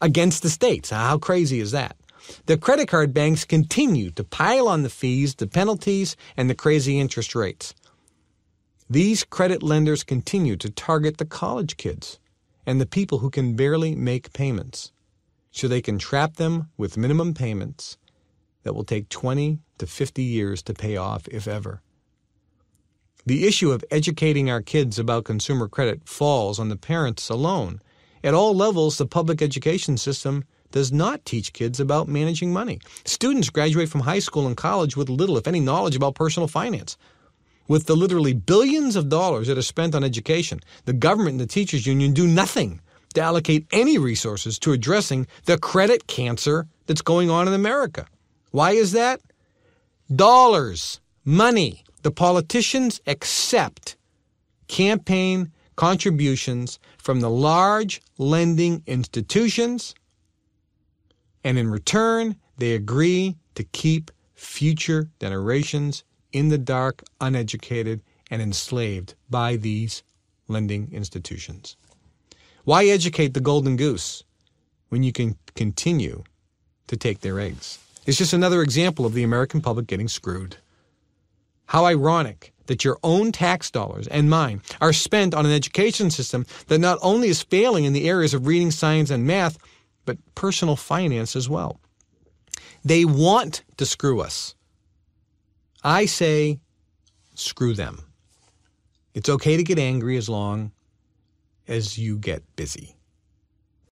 [SPEAKER 1] against the states. How crazy is that? The credit card banks continue to pile on the fees, the penalties, and the crazy interest rates. These credit lenders continue to target the college kids and the people who can barely make payments, so they can trap them with minimum payments that will take 20 to 50 years to pay off, if ever. The issue of educating our kids about consumer credit falls on the parents alone at all levels, the public education system does not teach kids about managing money. Students graduate from high school and college with little, if any, knowledge about personal finance. With the literally billions of dollars that are spent on education, the government and the teachers union do nothing to allocate any resources to addressing the credit cancer that's going on in America. Why is that? Dollars, money. The politicians accept campaign contributions from the large lending institutions, and in return, they agree to keep future generations in the dark, uneducated, and enslaved by these lending institutions. Why educate the golden goose when you can continue to take their eggs? It's just another example of the American public getting screwed. How ironic that your own tax dollars and mine are spent on an education system that not only is failing in the areas of reading, science, and math, but personal finance as well. They want to screw us. I say, screw them. It's okay to get angry as long as you get busy.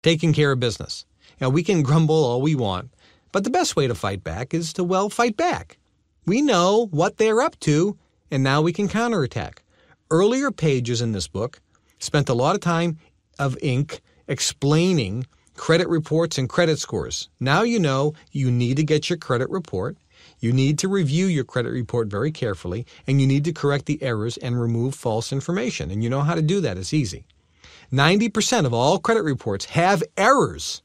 [SPEAKER 1] Taking care of business. Now, we can grumble all we want, but the best way to fight back is to, well, fight back. We know what they're up to, and now we can counterattack. Earlier pages in this book spent a lot of time of ink explaining credit reports and credit scores. Now you know you need to get your credit report. You need to review your credit report very carefully, and you need to correct the errors and remove false information. And you know how to do that. It's easy. 90% of all credit reports have errors.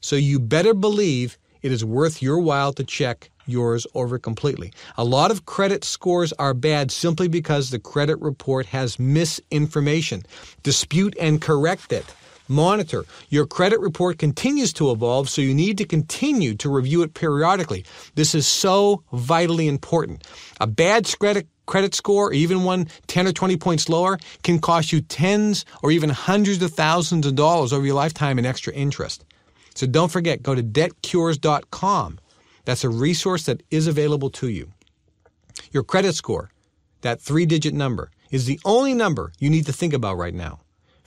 [SPEAKER 1] So you better believe it is worth your while to check yours over completely. A lot of credit scores are bad simply because the credit report has misinformation. Dispute and correct it. Monitor. Your credit report continues to evolve, so you need to continue to review it periodically. This is so vitally important. A bad credit credit score, even one 10 or 20 points lower, can cost you tens or even hundreds of thousands of dollars over your lifetime in extra interest. So don't forget, go to debtcures.com. That's a resource that is available to you. Your credit score, that three digit number, is the only number you need to think about right now.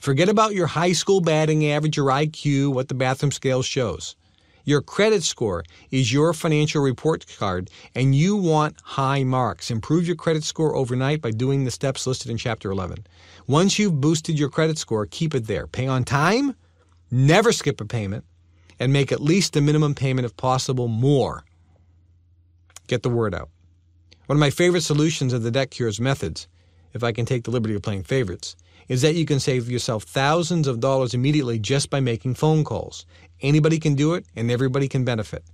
[SPEAKER 1] Forget about your high school batting average or IQ, what the bathroom scale shows. Your credit score is your financial report card, and you want high marks. Improve your credit score overnight by doing the steps listed in Chapter 11. Once you've boosted your credit score, keep it there. Pay on time, never skip a payment, and make at least the minimum payment if possible more. Get the word out. One of my favorite solutions of the debt cures methods, if I can take the liberty of playing favorites, is that you can save yourself thousands of dollars immediately just by making phone calls. Anybody can do it and everybody can benefit.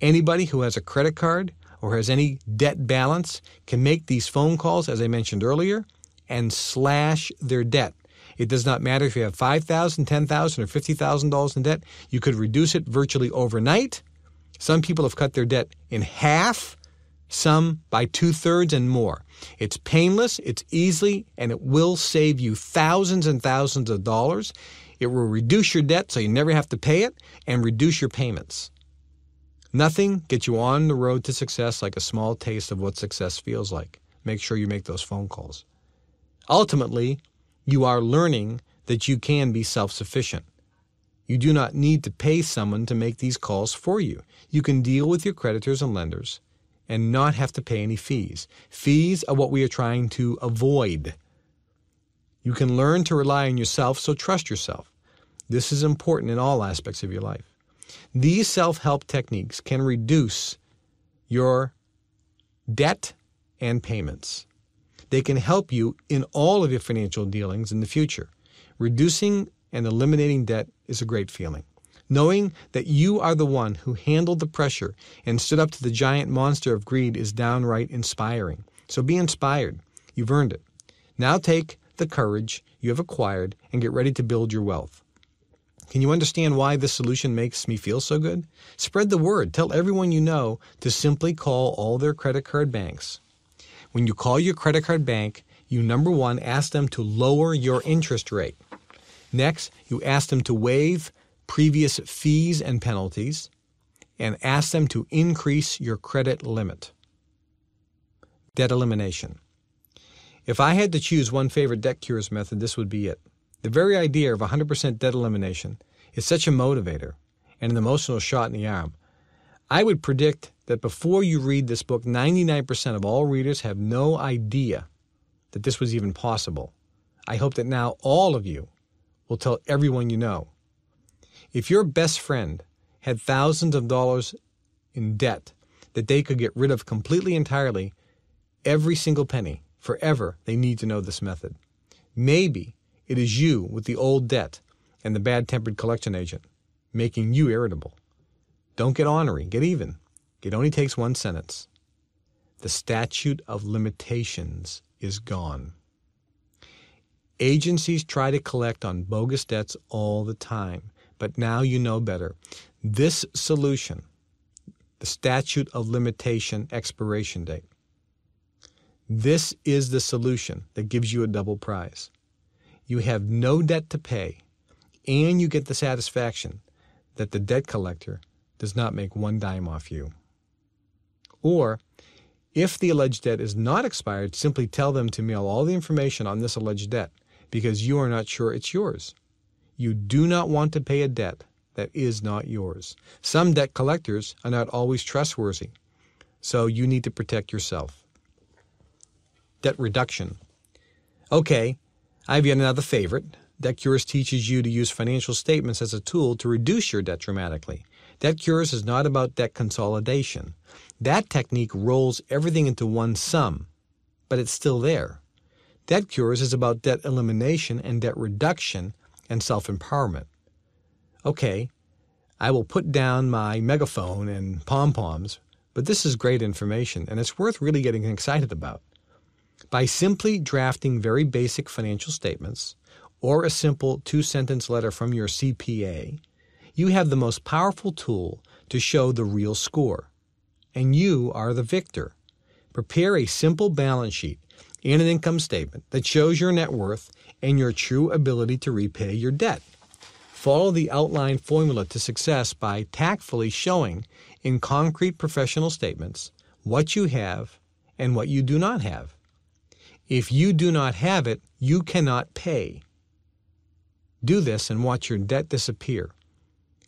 [SPEAKER 1] Anybody who has a credit card or has any debt balance can make these phone calls, as I mentioned earlier, and slash their debt. It does not matter if you have $5,000, $10,000, or $50,000 in debt. You could reduce it virtually overnight. Some people have cut their debt in half, some by two thirds and more. It's painless, it's easy, and it will save you thousands and thousands of dollars. It will reduce your debt so you never have to pay it and reduce your payments. Nothing gets you on the road to success like a small taste of what success feels like. Make sure you make those phone calls. Ultimately, you are learning that you can be self sufficient. You do not need to pay someone to make these calls for you. You can deal with your creditors and lenders and not have to pay any fees. Fees are what we are trying to avoid. You can learn to rely on yourself, so trust yourself. This is important in all aspects of your life. These self help techniques can reduce your debt and payments. They can help you in all of your financial dealings in the future. Reducing and eliminating debt is a great feeling. Knowing that you are the one who handled the pressure and stood up to the giant monster of greed is downright inspiring. So be inspired. You've earned it. Now take the courage you have acquired and get ready to build your wealth. Can you understand why this solution makes me feel so good? Spread the word. Tell everyone you know to simply call all their credit card banks. When you call your credit card bank, you number one, ask them to lower your interest rate. Next, you ask them to waive previous fees and penalties and ask them to increase your credit limit. Debt elimination. If I had to choose one favorite debt cures method, this would be it. The very idea of 100% debt elimination is such a motivator and an emotional shot in the arm. I would predict that before you read this book, 99% of all readers have no idea that this was even possible. I hope that now all of you will tell everyone you know. If your best friend had thousands of dollars in debt that they could get rid of completely entirely, every single penny, forever, they need to know this method. Maybe it is you with the old debt and the bad tempered collection agent, making you irritable. Don't get ornery, get even. It only takes one sentence. The statute of limitations is gone. Agencies try to collect on bogus debts all the time, but now you know better. This solution, the statute of limitation expiration date, This is the solution that gives you a double prize. You have no debt to pay, and you get the satisfaction that the debt collector does not make one dime off you. Or, if the alleged debt is not expired, simply tell them to mail all the information on this alleged debt because you are not sure it's yours. You do not want to pay a debt that is not yours. Some debt collectors are not always trustworthy, so you need to protect yourself. Debt reduction. Okay, I have yet another favorite. Debt Cures teaches you to use financial statements as a tool to reduce your debt dramatically. Debt Cures is not about debt consolidation. That technique rolls everything into one sum, but it's still there. Debt Cures is about debt elimination and debt reduction and self empowerment. Okay, I will put down my megaphone and pom poms, but this is great information and it's worth really getting excited about. By simply drafting very basic financial statements or a simple two sentence letter from your CPA, you have the most powerful tool to show the real score. And you are the victor. Prepare a simple balance sheet and an income statement that shows your net worth and your true ability to repay your debt. Follow the outlined formula to success by tactfully showing in concrete professional statements what you have and what you do not have. If you do not have it, you cannot pay. Do this and watch your debt disappear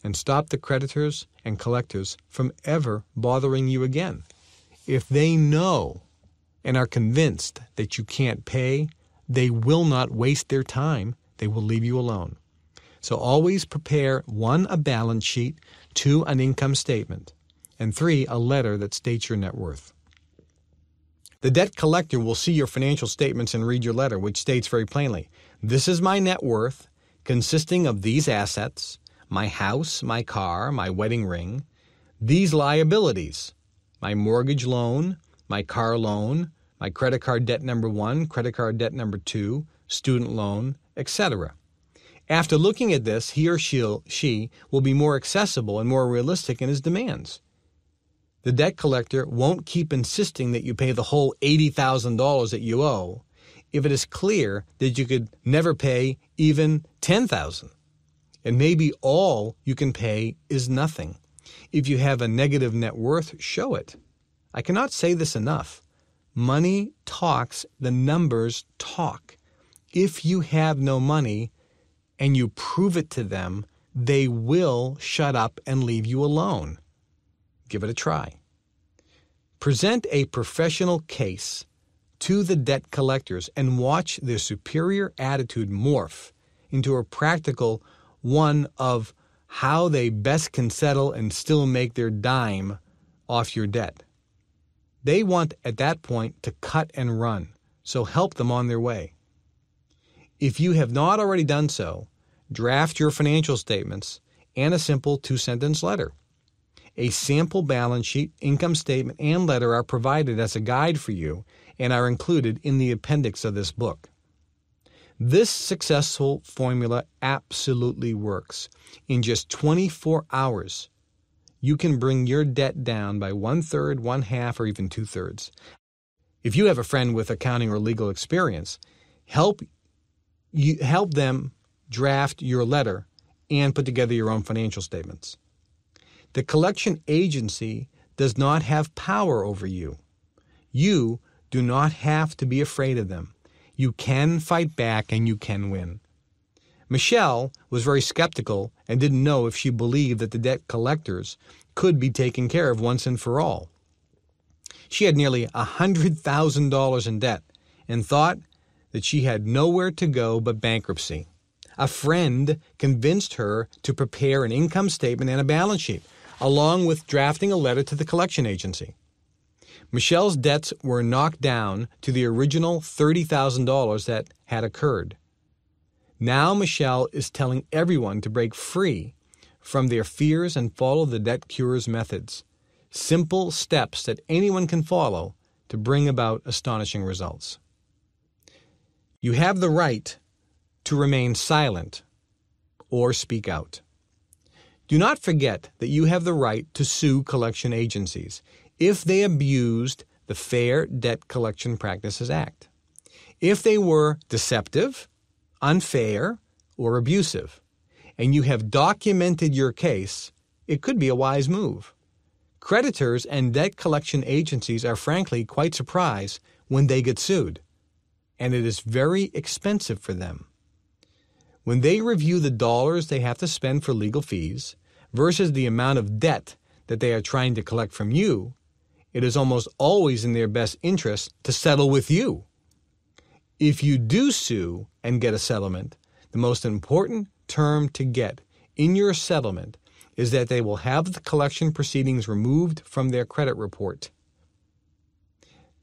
[SPEAKER 1] and stop the creditors and collectors from ever bothering you again. If they know and are convinced that you can't pay, they will not waste their time. They will leave you alone. So always prepare one, a balance sheet, two, an income statement, and three, a letter that states your net worth. The debt collector will see your financial statements and read your letter, which states very plainly This is my net worth, consisting of these assets, my house, my car, my wedding ring, these liabilities, my mortgage loan, my car loan, my credit card debt number one, credit card debt number two, student loan, etc. After looking at this, he or she will be more accessible and more realistic in his demands. The debt collector won't keep insisting that you pay the whole $80,000 that you owe if it is clear that you could never pay even 10,000. And maybe all you can pay is nothing. If you have a negative net worth, show it. I cannot say this enough. Money talks, the numbers talk. If you have no money and you prove it to them, they will shut up and leave you alone. Give it a try. Present a professional case to the debt collectors and watch their superior attitude morph into a practical one of how they best can settle and still make their dime off your debt. They want at that point to cut and run, so help them on their way. If you have not already done so, draft your financial statements and a simple two sentence letter. A sample balance sheet, income statement, and letter are provided as a guide for you and are included in the appendix of this book. This successful formula absolutely works. In just 24 hours, you can bring your debt down by one third, one half, or even two thirds. If you have a friend with accounting or legal experience, help you help them draft your letter and put together your own financial statements. The collection agency does not have power over you. You do not have to be afraid of them. You can fight back and you can win. Michelle was very skeptical and didn't know if she believed that the debt collectors could be taken care of once and for all. She had nearly a $100,000 in debt and thought that she had nowhere to go but bankruptcy. A friend convinced her to prepare an income statement and a balance sheet, along with drafting a letter to the collection agency. Michelle's debts were knocked down to the original $30,000 that had occurred. Now Michelle is telling everyone to break free from their fears and follow the debt cures methods. Simple steps that anyone can follow to bring about astonishing results. You have the right to remain silent or speak out. Do not forget that you have the right to sue collection agencies if they abused the Fair Debt Collection Practices Act. If they were deceptive, unfair, or abusive, and you have documented your case, it could be a wise move. Creditors and debt collection agencies are frankly quite surprised when they get sued, and it is very expensive for them. When they review the dollars they have to spend for legal fees versus the amount of debt that they are trying to collect from you, it is almost always in their best interest to settle with you. If you do sue and get a settlement, the most important term to get in your settlement is that they will have the collection proceedings removed from their credit report.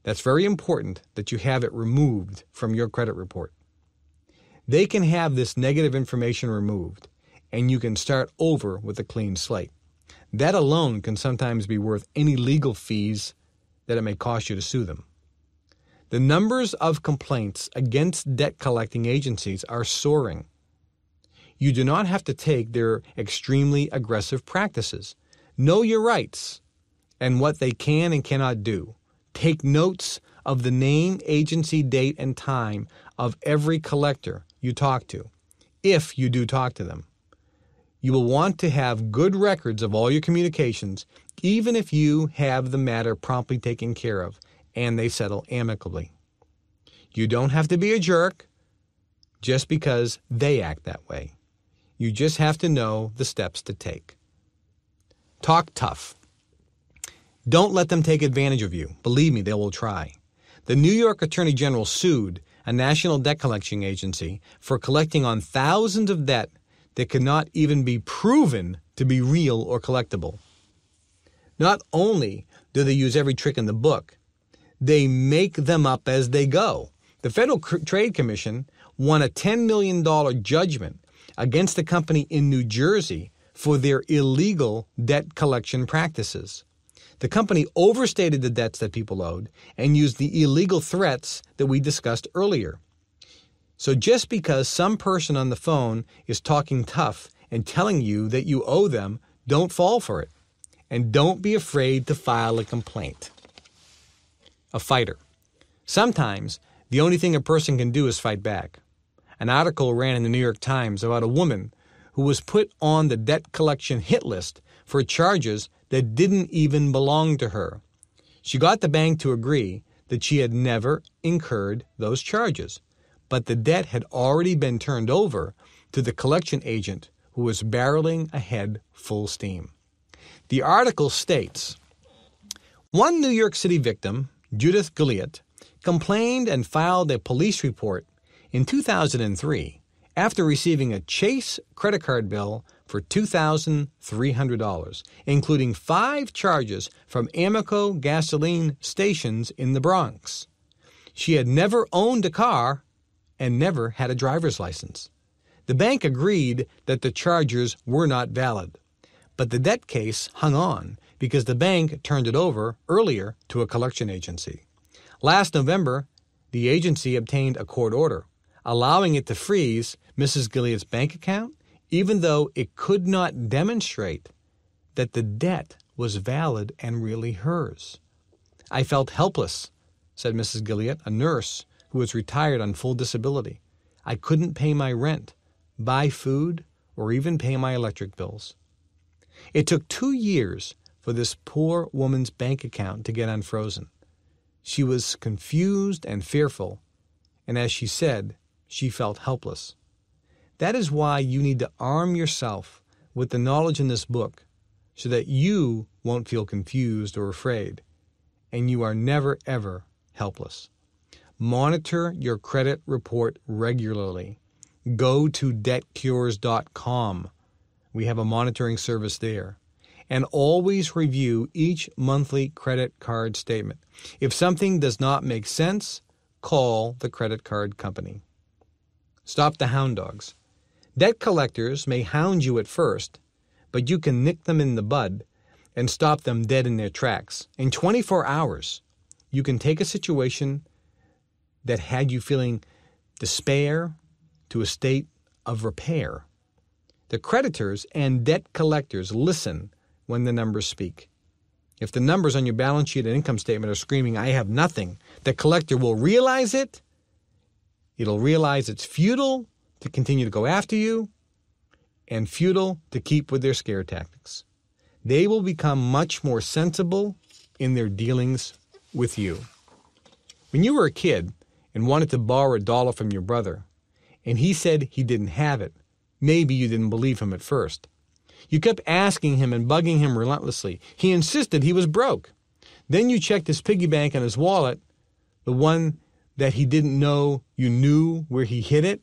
[SPEAKER 1] That's very important that you have it removed from your credit report. They can have this negative information removed, and you can start over with a clean slate. That alone can sometimes be worth any legal fees that it may cost you to sue them. The numbers of complaints against debt collecting agencies are soaring. You do not have to take their extremely aggressive practices. Know your rights and what they can and cannot do. Take notes of the name, agency, date, and time of every collector you talk to, if you do talk to them. You will want to have good records of all your communications, even if you have the matter promptly taken care of and they settle amicably. You don't have to be a jerk just because they act that way. You just have to know the steps to take. Talk tough. Don't let them take advantage of you. Believe me, they will try. The New York Attorney General sued a national debt collection agency for collecting on thousands of debt that could not even be proven to be real or collectible. Not only do they use every trick in the book, they make them up as they go. The Federal Trade Commission won a $10 million judgment against a company in New Jersey for their illegal debt collection practices. The company overstated the debts that people owed and used the illegal threats that we discussed earlier. So just because some person on the phone is talking tough and telling you that you owe them, don't fall for it. And don't be afraid to file a complaint. A fighter. Sometimes the only thing a person can do is fight back. An article ran in the New York Times about a woman who was put on the debt collection hit list for charges that didn't even belong to her. She got the bank to agree that she had never incurred those charges, but the debt had already been turned over to the collection agent who was barreling ahead full steam. The article states One New York City victim, Judith Gilliatt, complained and filed a police report in 2003, after receiving a Chase credit card bill for $2,300, including five charges from Amoco gasoline stations in the Bronx. She had never owned a car and never had a driver's license. The bank agreed that the charges were not valid, but the debt case hung on because the bank turned it over earlier to a collection agency. Last November, the agency obtained a court order allowing it to freeze Mrs. Gilliatt's bank account, even though it could not demonstrate that the debt was valid and really hers. I felt helpless, said Mrs. Gilliatt, a nurse who was retired on full disability. I couldn't pay my rent, buy food, or even pay my electric bills. It took two years for this poor woman's bank account to get unfrozen. She was confused and fearful, and as she said, she felt helpless. That is why you need to arm yourself with the knowledge in this book so that you won't feel confused or afraid, and you are never, ever helpless. Monitor your credit report regularly. Go to debtcures.com. We have a monitoring service there. And always review each monthly credit card statement. If something does not make sense, call the credit card company. Stop the hound dogs. Debt collectors may hound you at first, but you can nick them in the bud and stop them dead in their tracks. In 24 hours, you can take a situation that had you feeling despair to a state of repair. The creditors and debt collectors listen when the numbers speak. If the numbers on your balance sheet and income statement are screaming, I have nothing, the collector will realize it. It'll realize it's futile to continue to go after you and futile to keep with their scare tactics. They will become much more sensible in their dealings with you. When you were a kid and wanted to borrow a dollar from your brother, and he said he didn't have it, maybe you didn't believe him at first. You kept asking him and bugging him relentlessly. He insisted he was broke. Then you checked his piggy bank and his wallet, the one that he didn't know you knew where he hid it,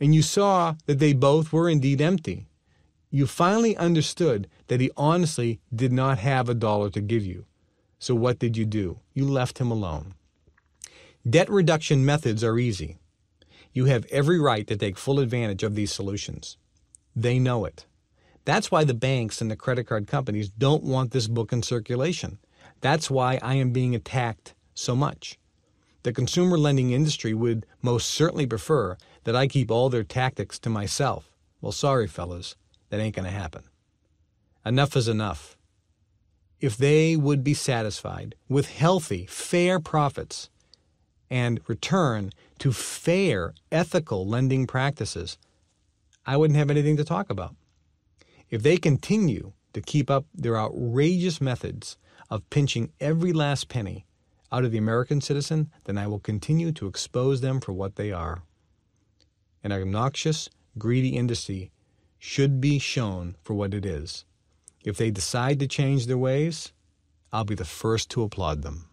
[SPEAKER 1] and you saw that they both were indeed empty. You finally understood that he honestly did not have a dollar to give you. So what did you do? You left him alone. Debt reduction methods are easy. You have every right to take full advantage of these solutions. They know it. That's why the banks and the credit card companies don't want this book in circulation. That's why I am being attacked so much. The consumer lending industry would most certainly prefer that I keep all their tactics to myself. Well, sorry, fellas, that ain't going to happen. Enough is enough. If they would be satisfied with healthy, fair profits and return to fair, ethical lending practices, I wouldn't have anything to talk about. If they continue to keep up their outrageous methods of pinching every last penny out of the American citizen, then I will continue to expose them for what they are. An obnoxious, greedy industry should be shown for what it is. If they decide to change their ways, I'll be the first to applaud them.